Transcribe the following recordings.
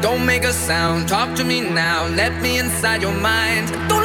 Don't make a sound, talk to me now, let me inside your mind. Don't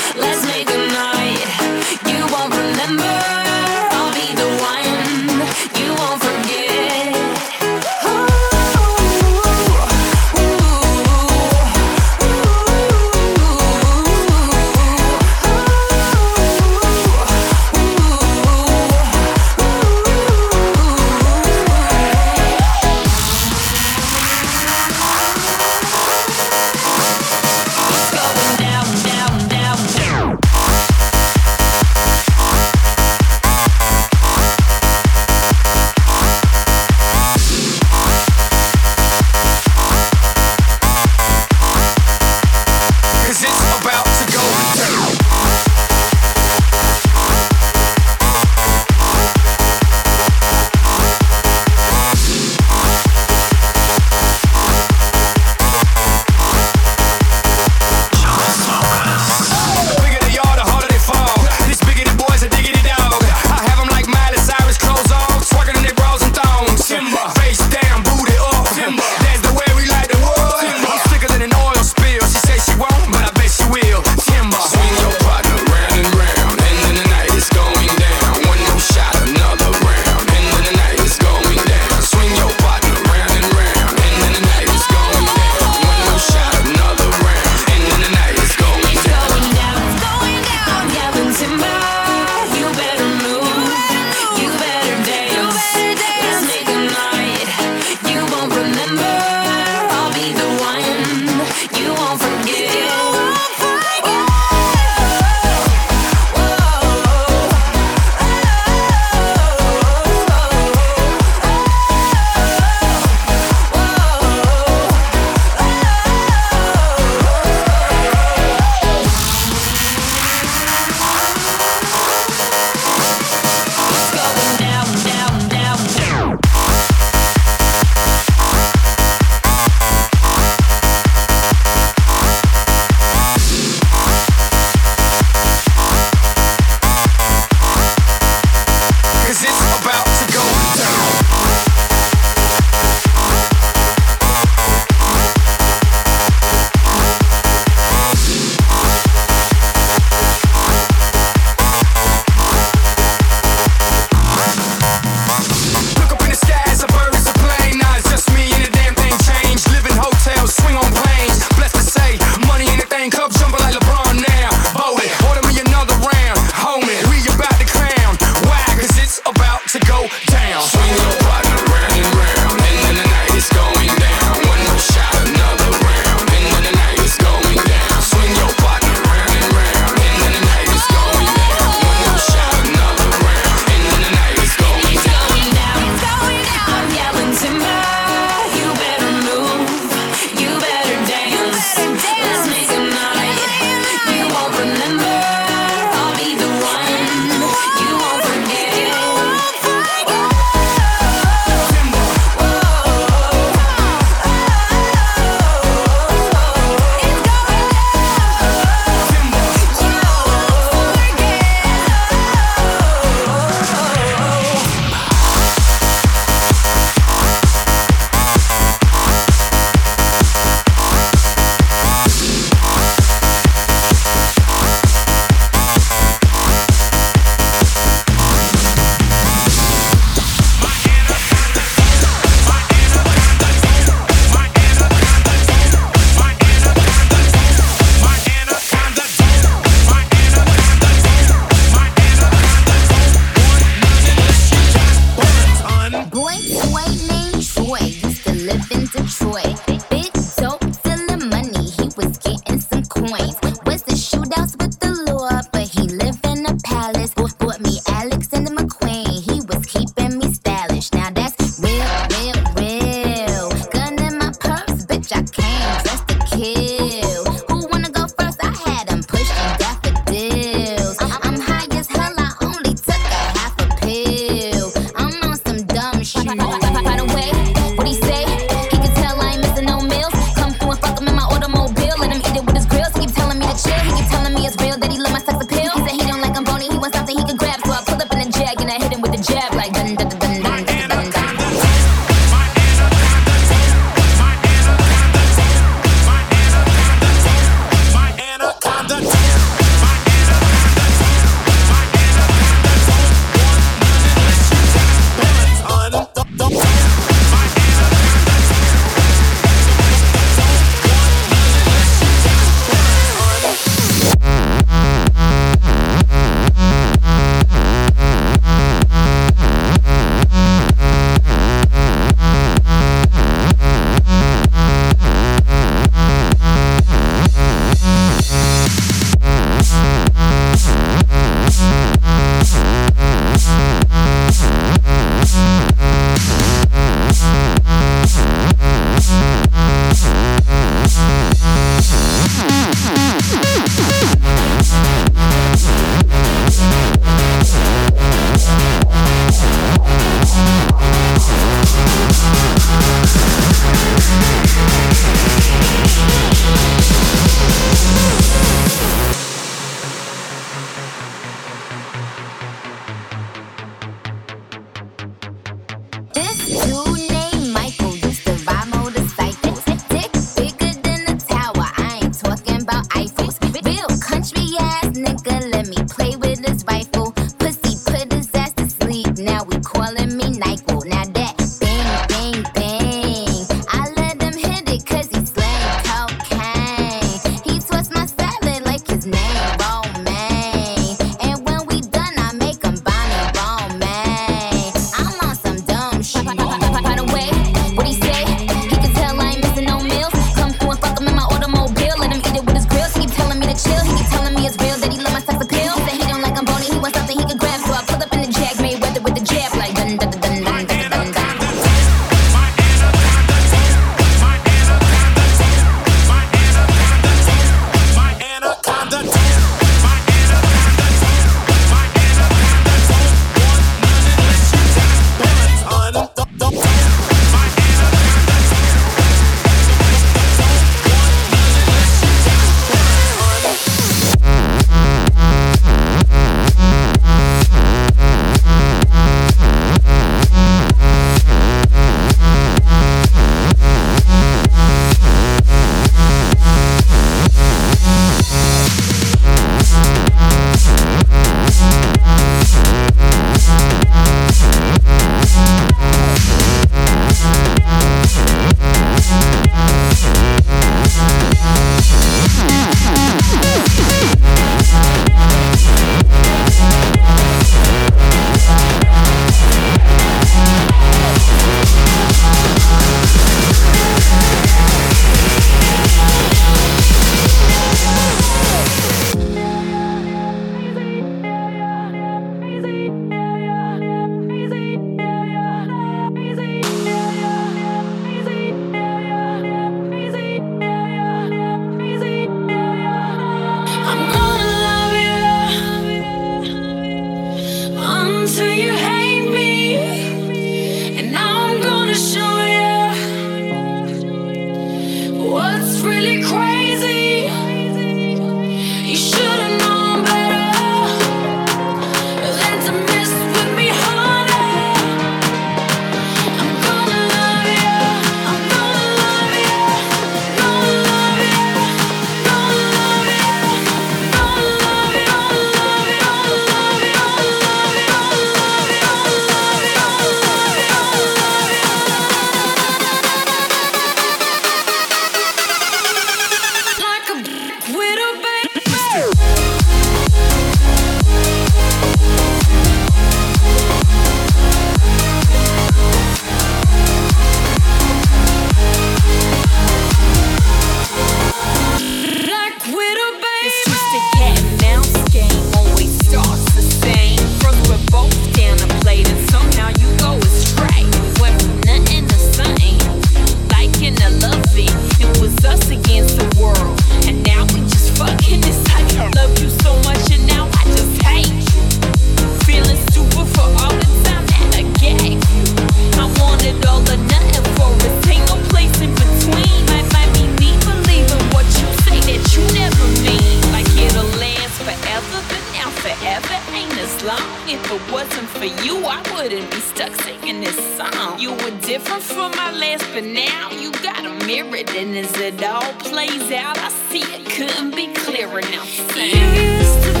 this long. If it wasn't for you, I wouldn't be stuck singing this song. You were different from my last, but now you got a mirror. And as it all plays out, I see it couldn't be clearer now. Used to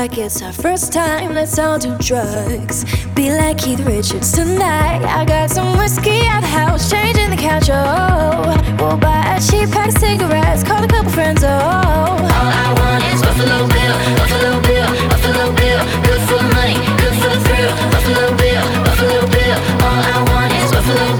like it's our first time. Let's all do drugs. Be like Keith Richards tonight. I got some whiskey at the house, changing the couch. Oh, we'll buy a cheap pack of cigarettes, call a couple friends. Oh, all I want is Buffalo Bill, Buffalo Bill, Buffalo Bill. Good for money, good for the thrill. Buffalo Bill, Buffalo Bill. All I want is Buffalo Bill,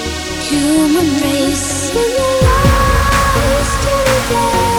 human race. When your love is.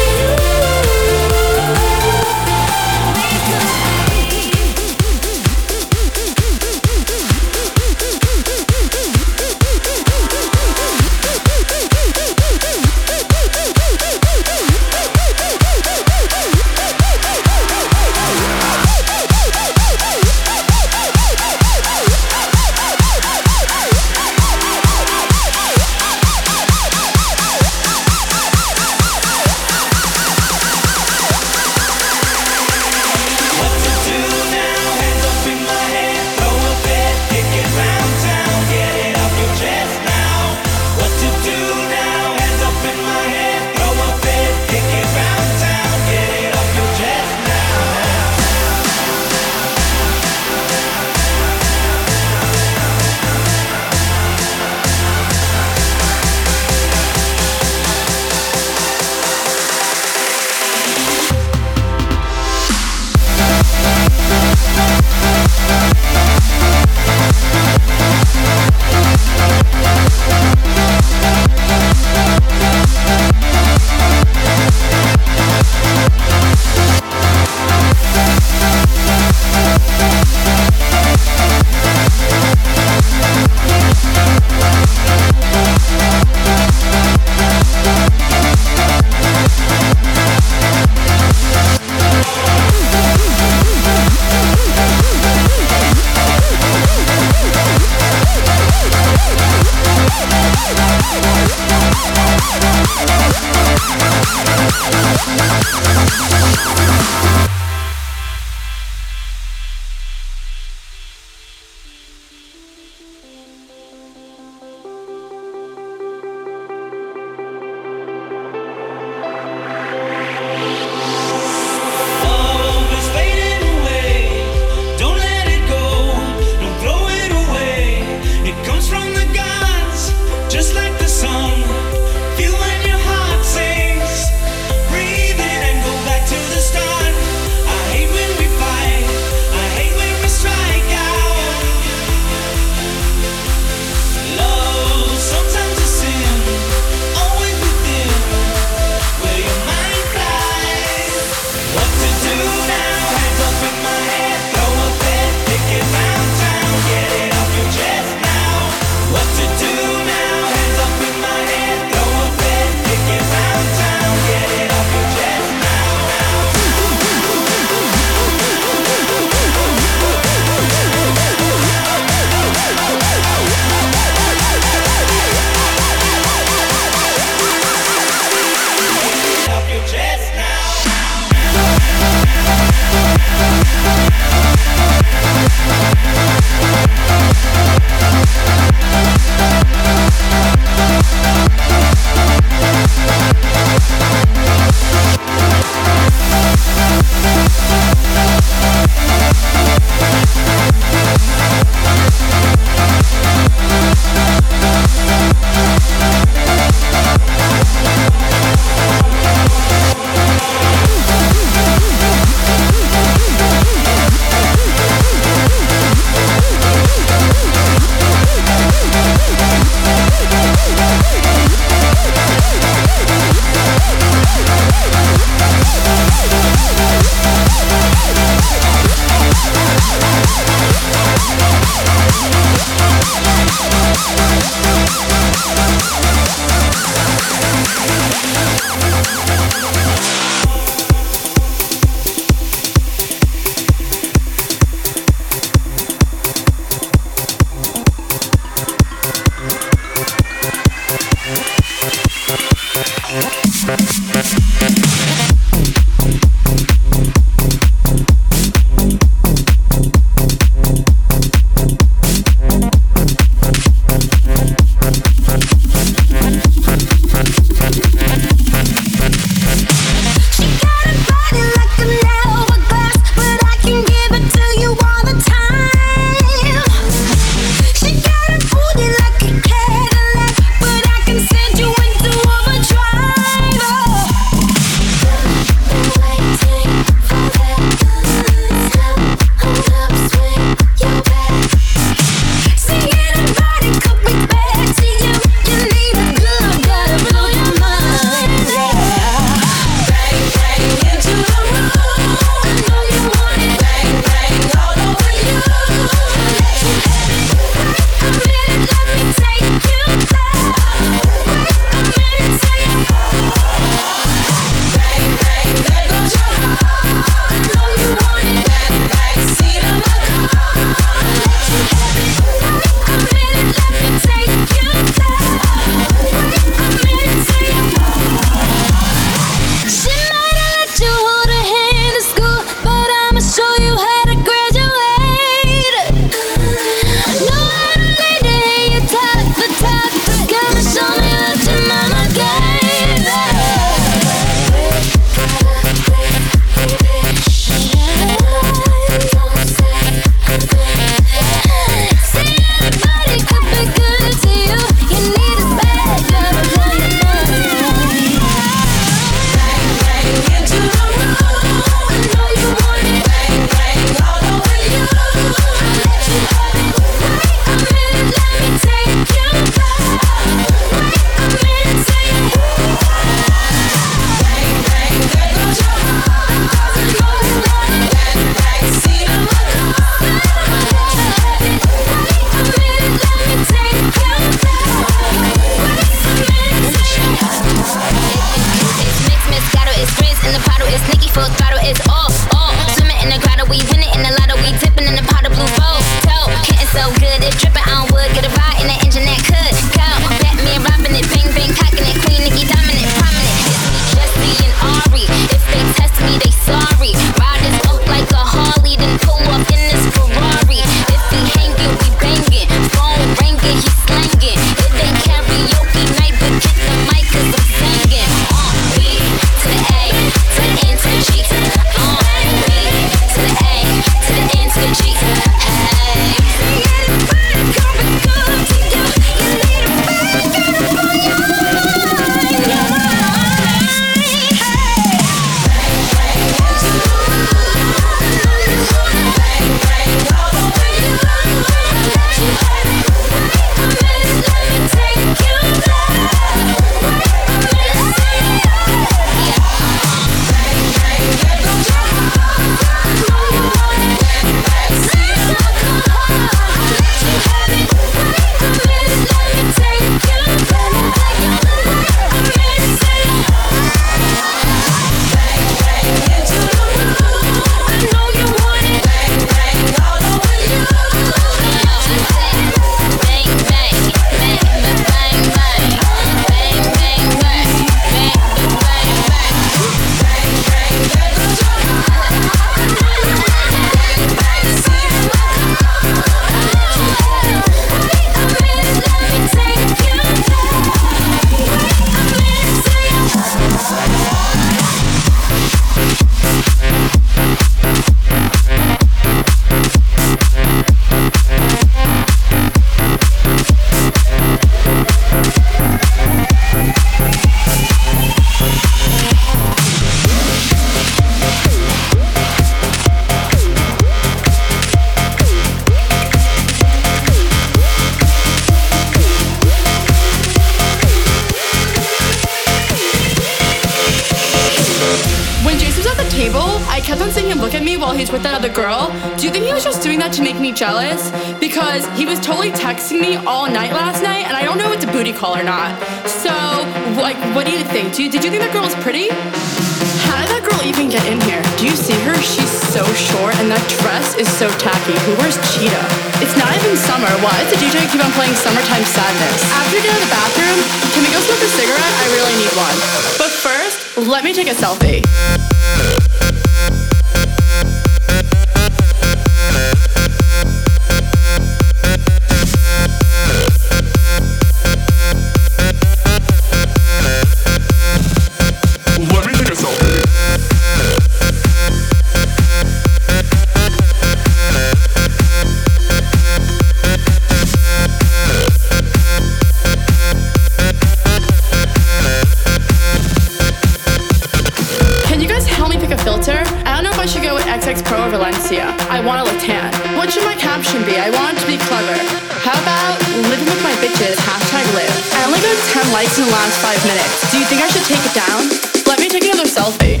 I should go with XX Pro or Valencia. I want a look tan. What should my caption be? I want it to be clever. How about living with my bitches, hashtag live. I only got 10 likes in the last 5 minutes. Do you think I should take it down? Let me take another. Selfie,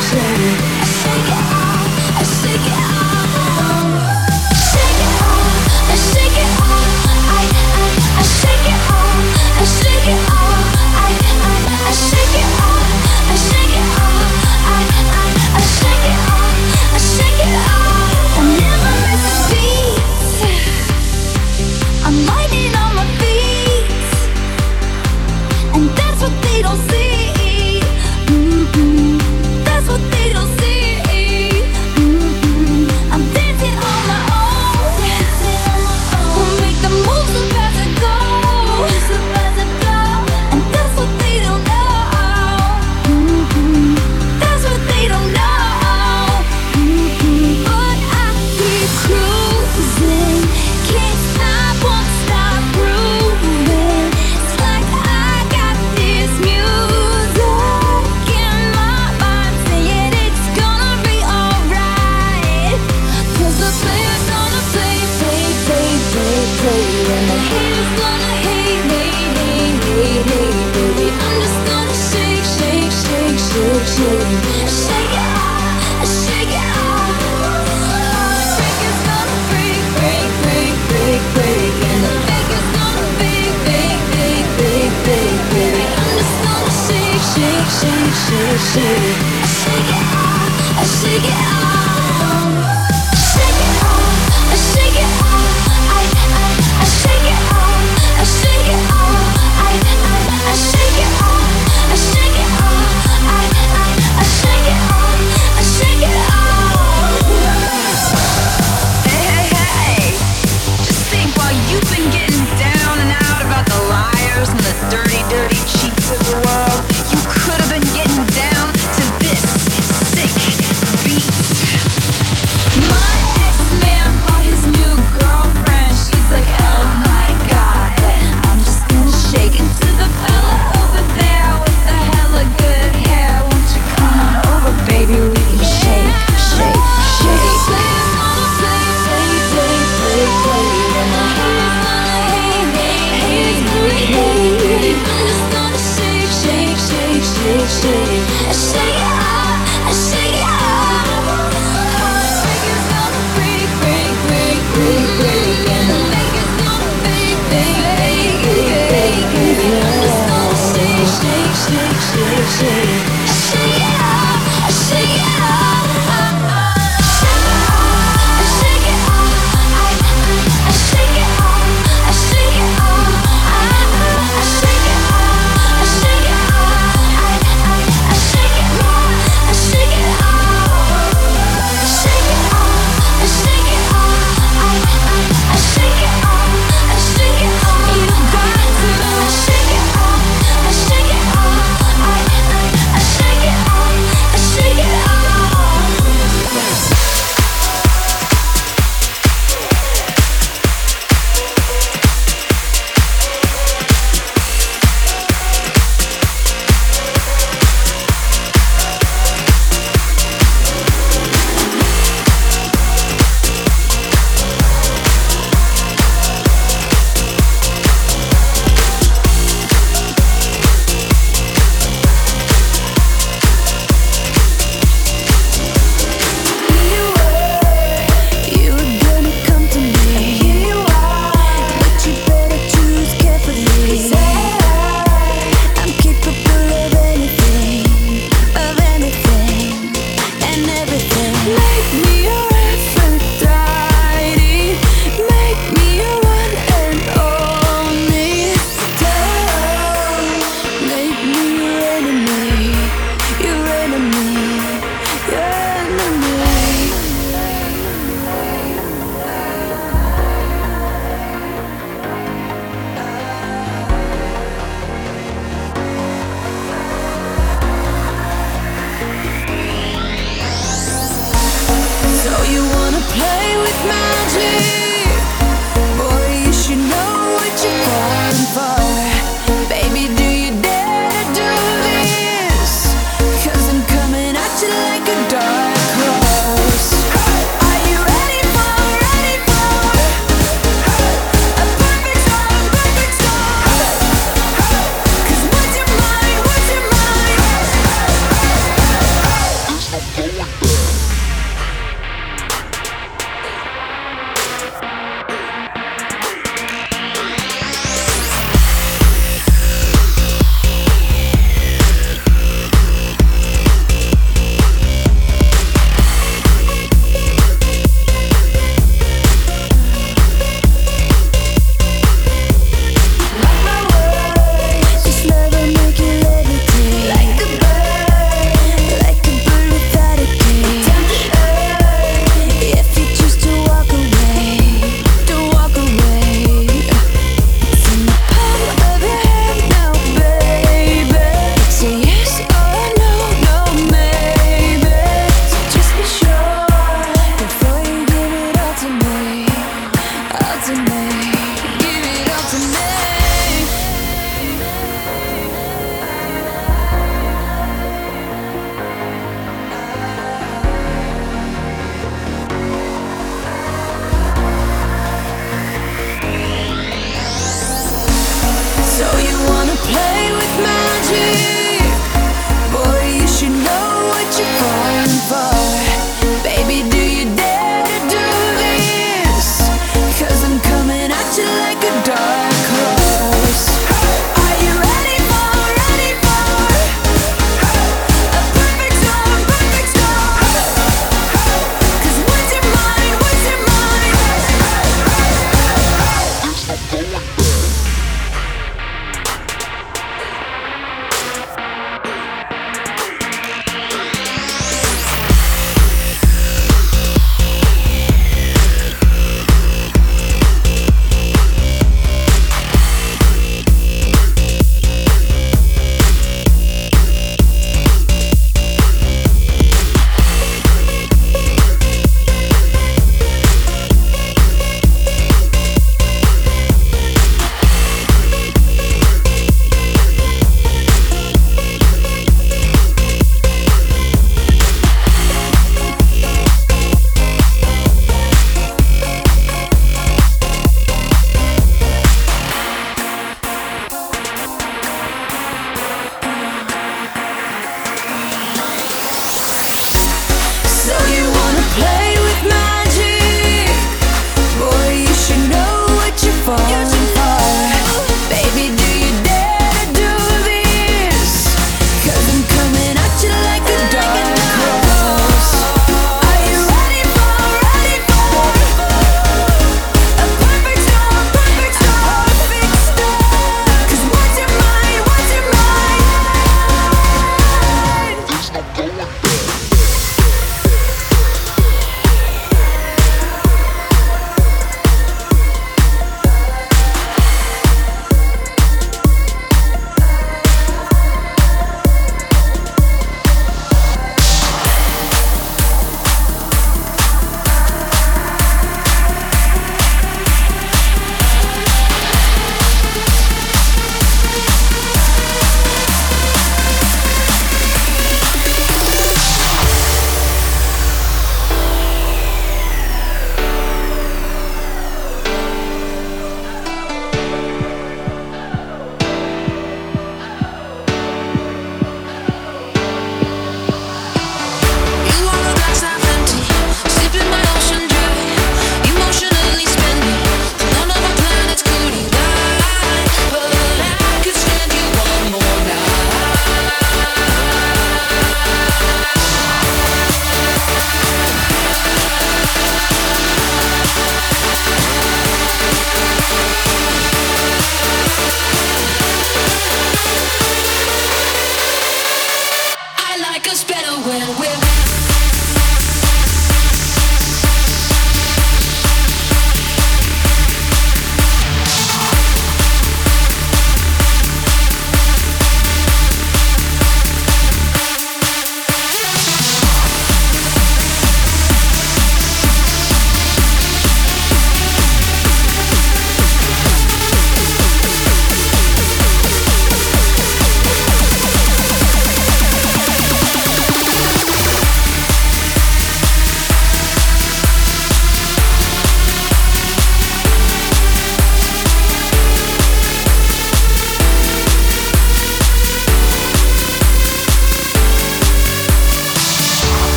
I